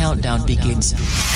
countdown begins.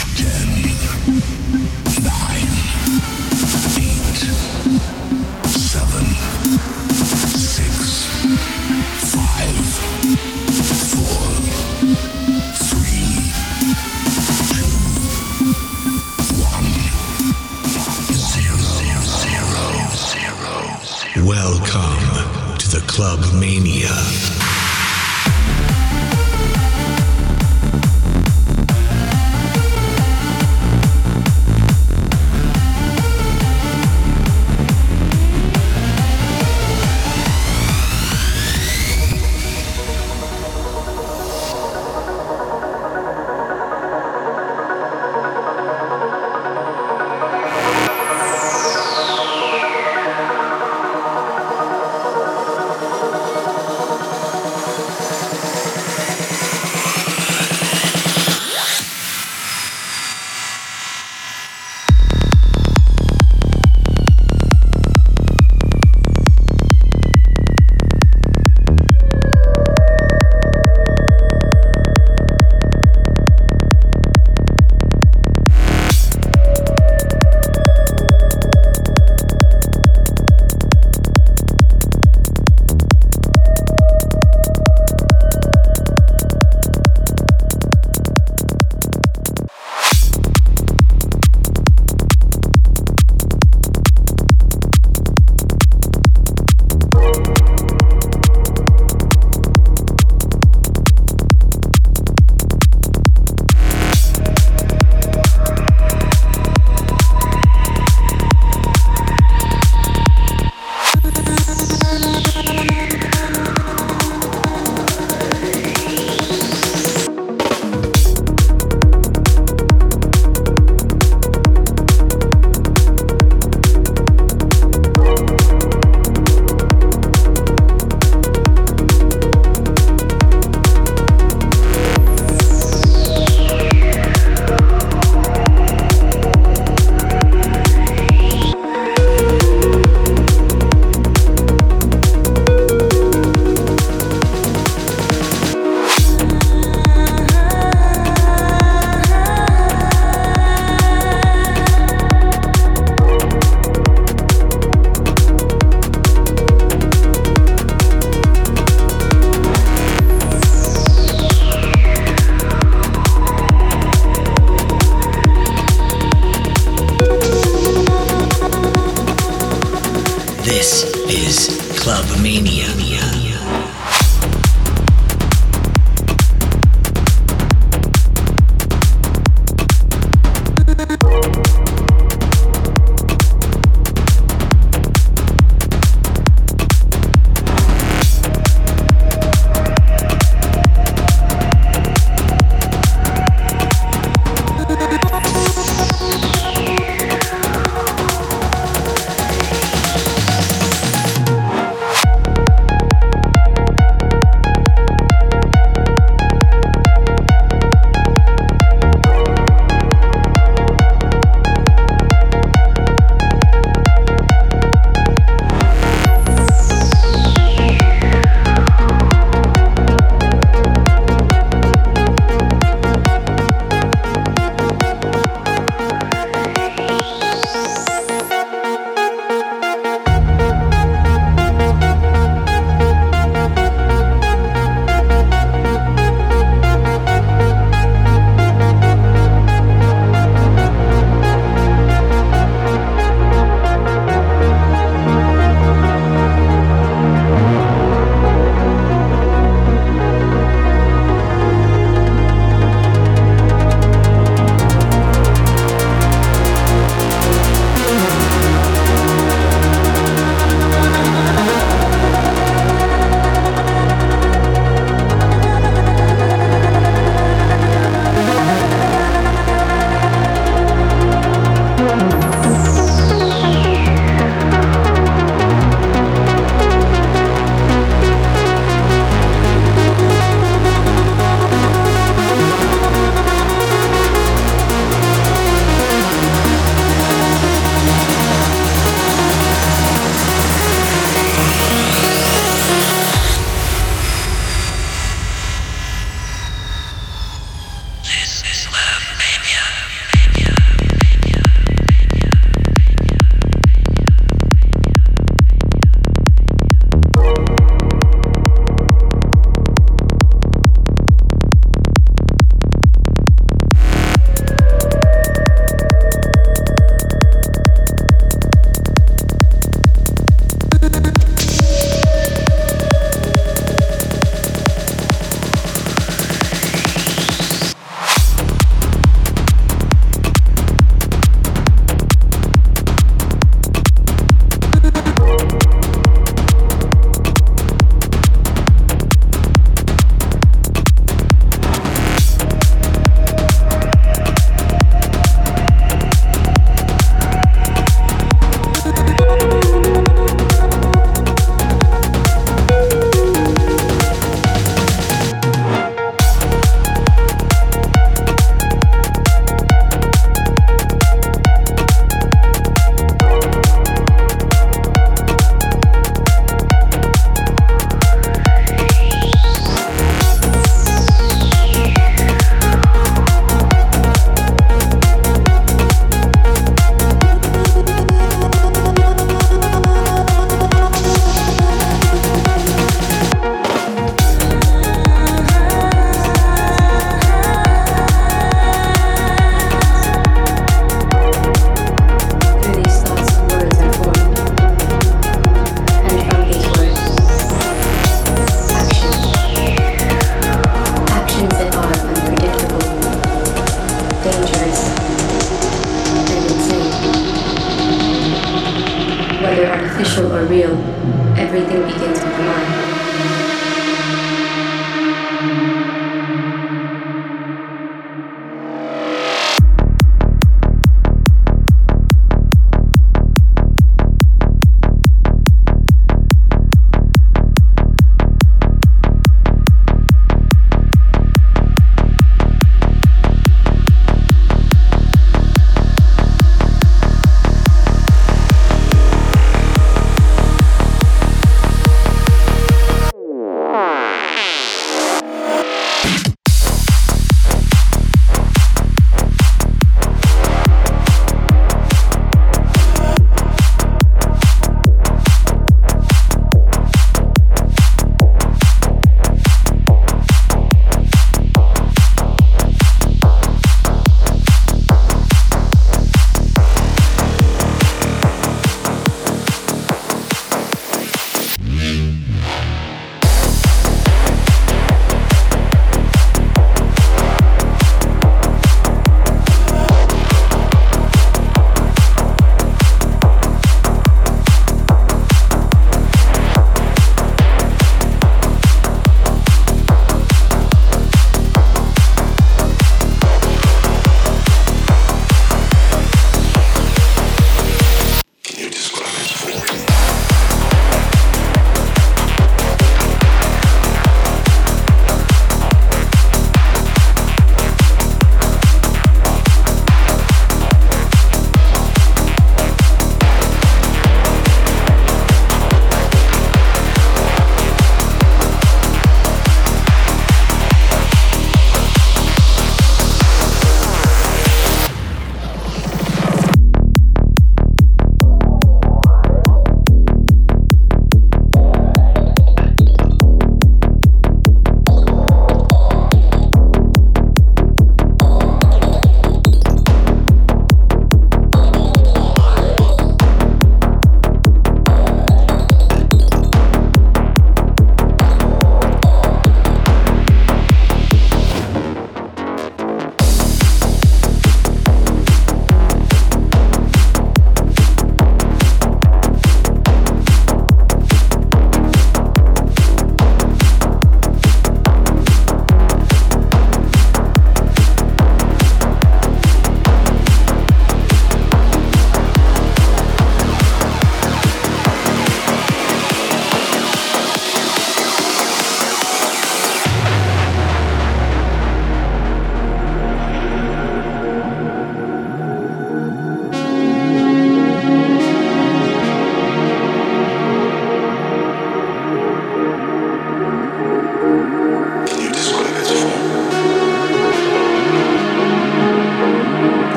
This is Club Mania.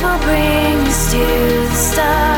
will bring us to the stars.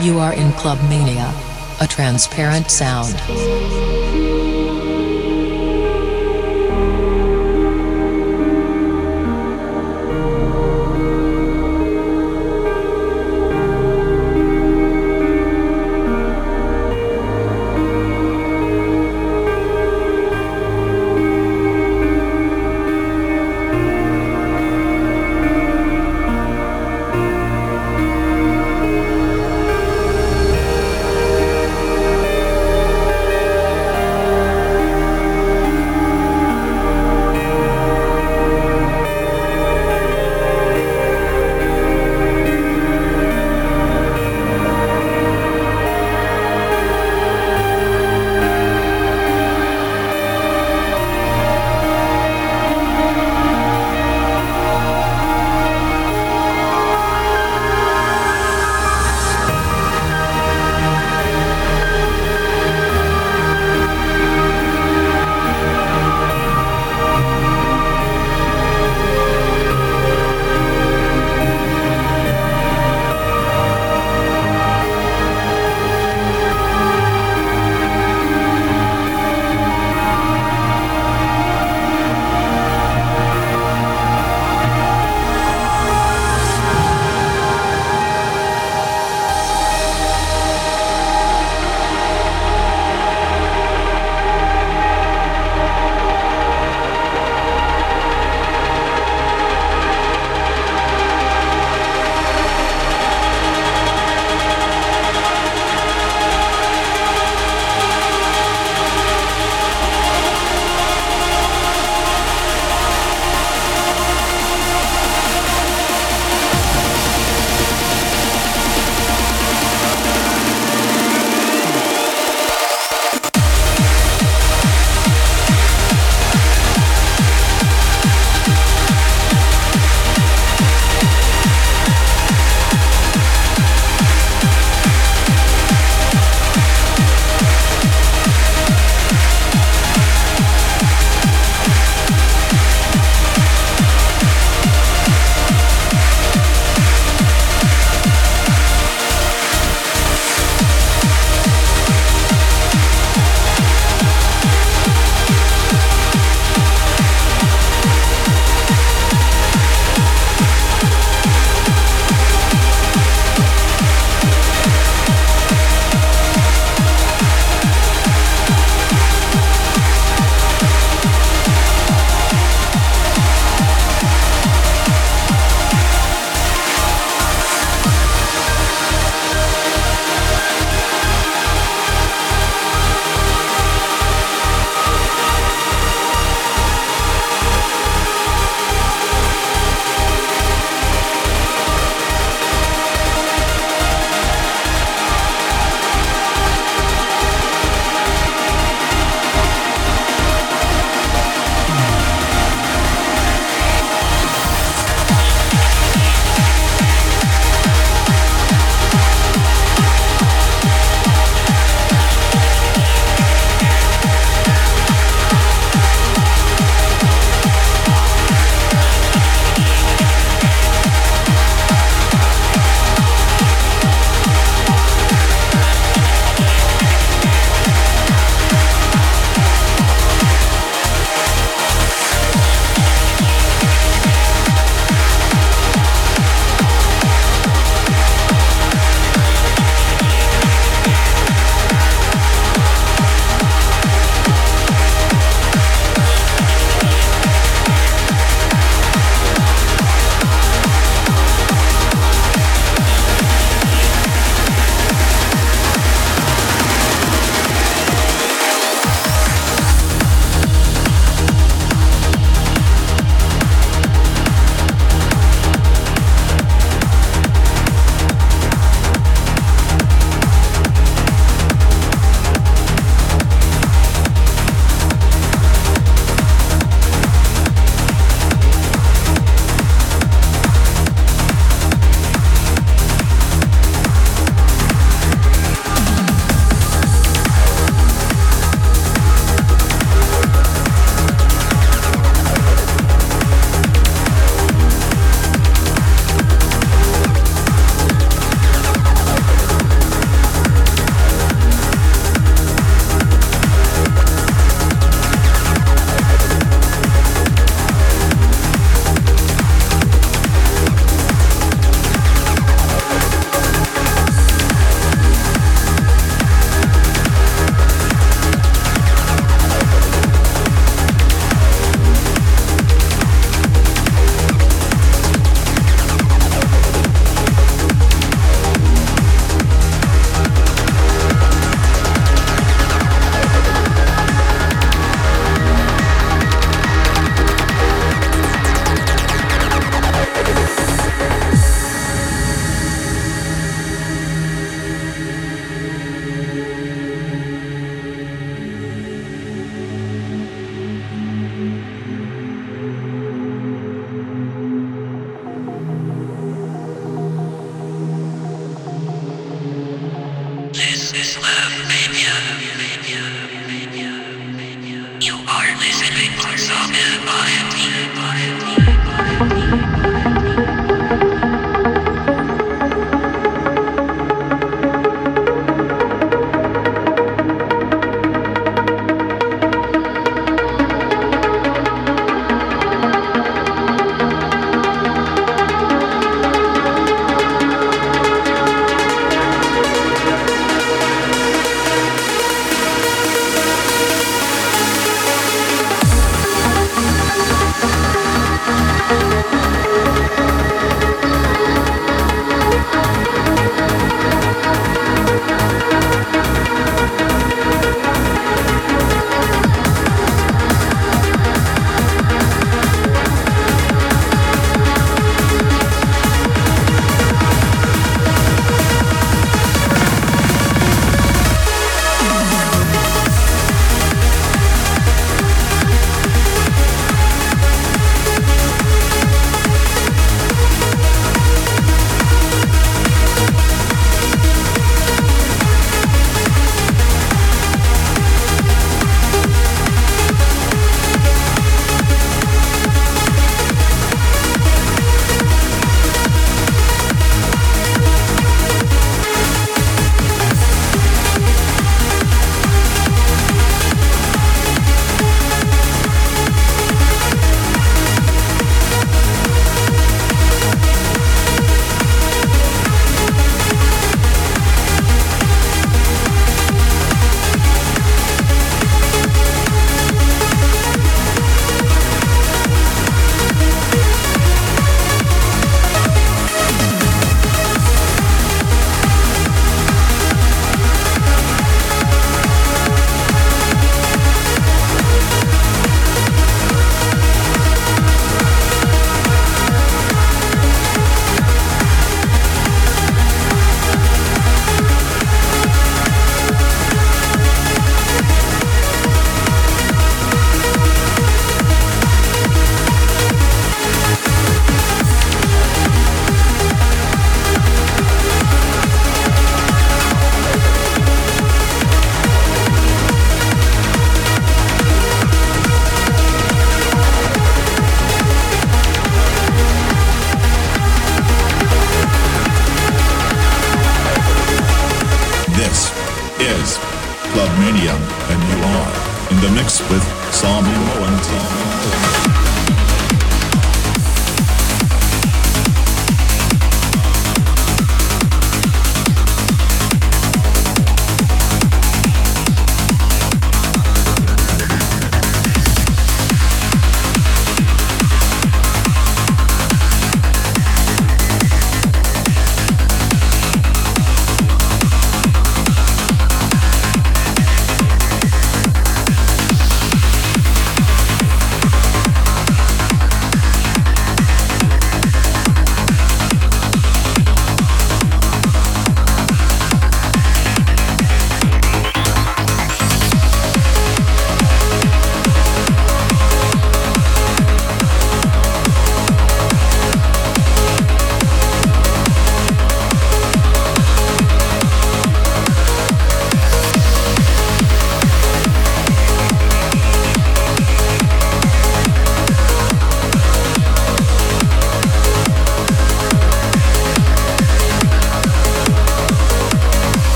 You are in Club Mania, a transparent sound.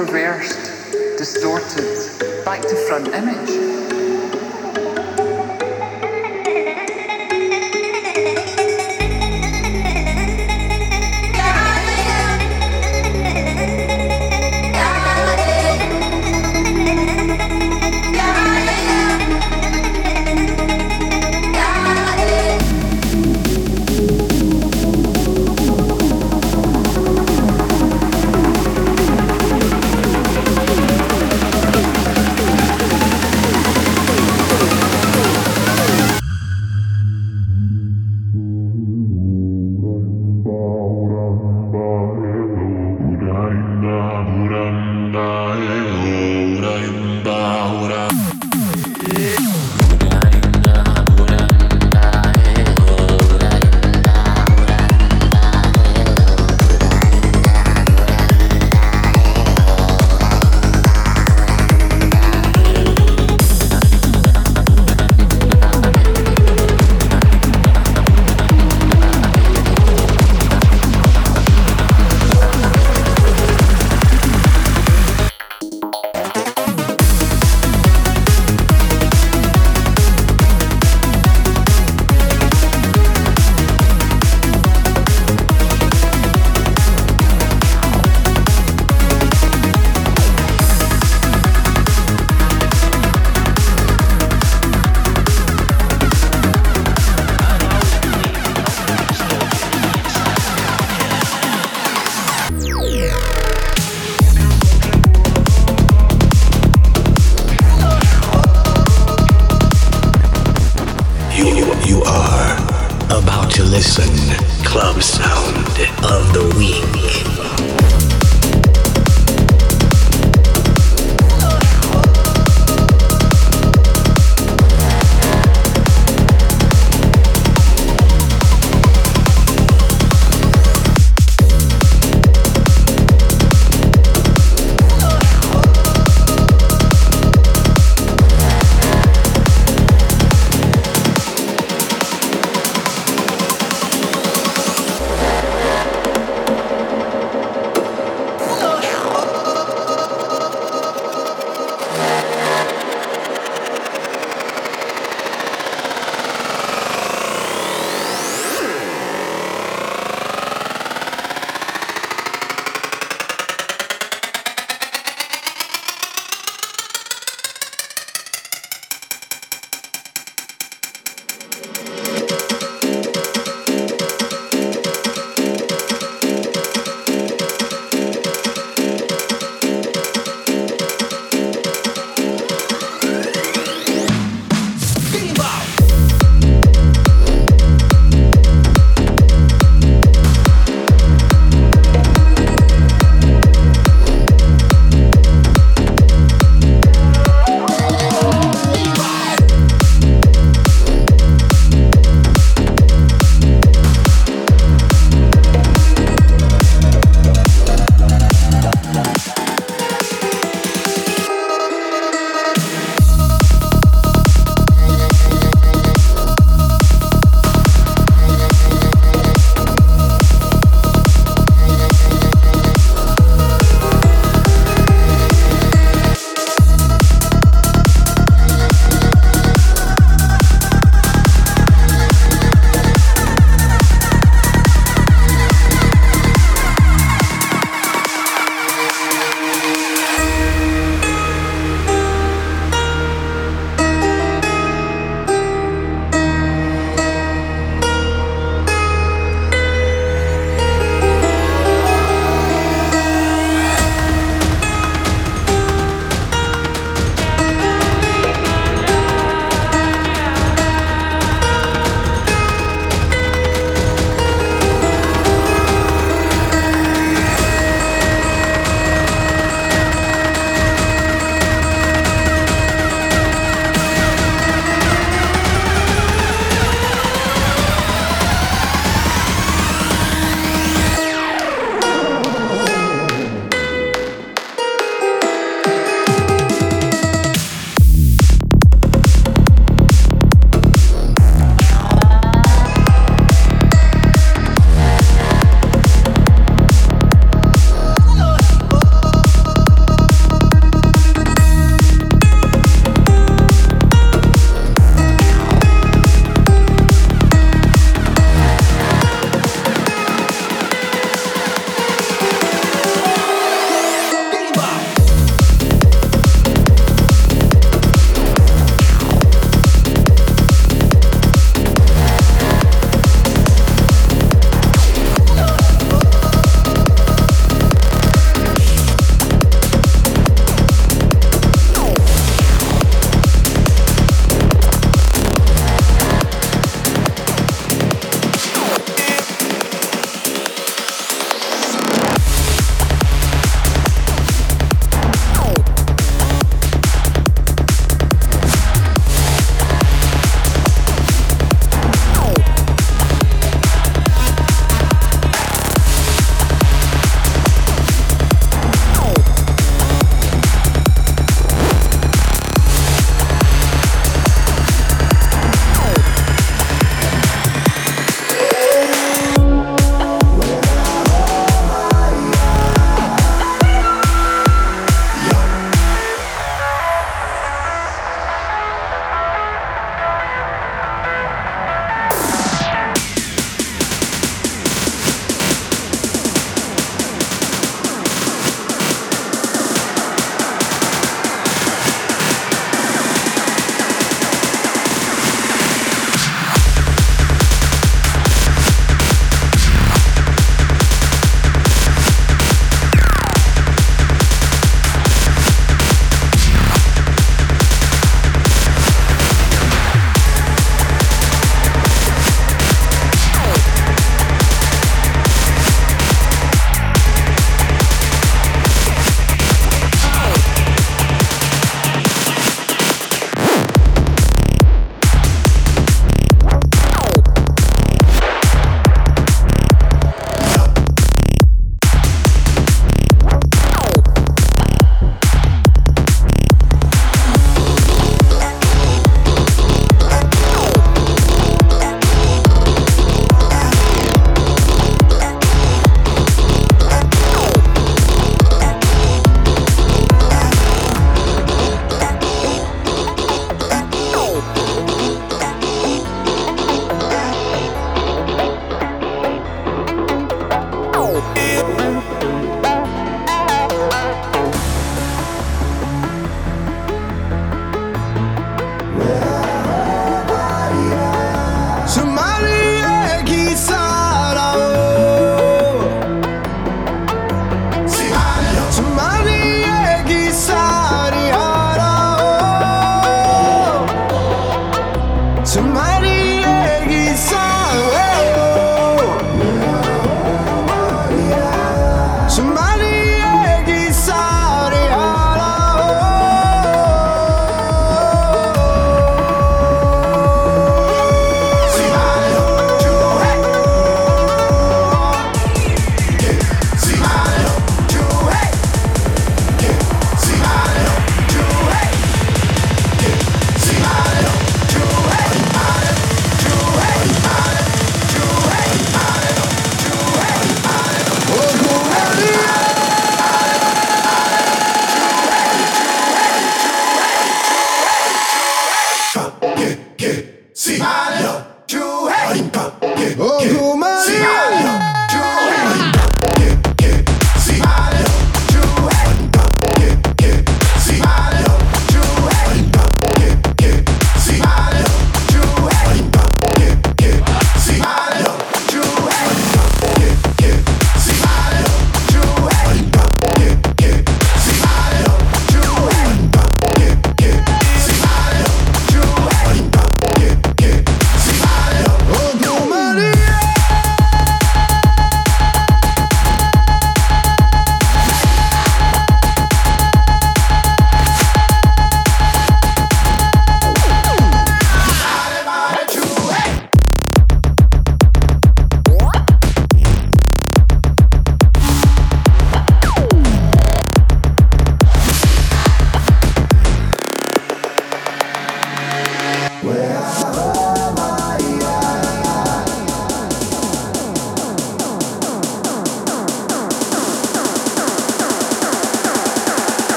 reversed, distorted, back to front image.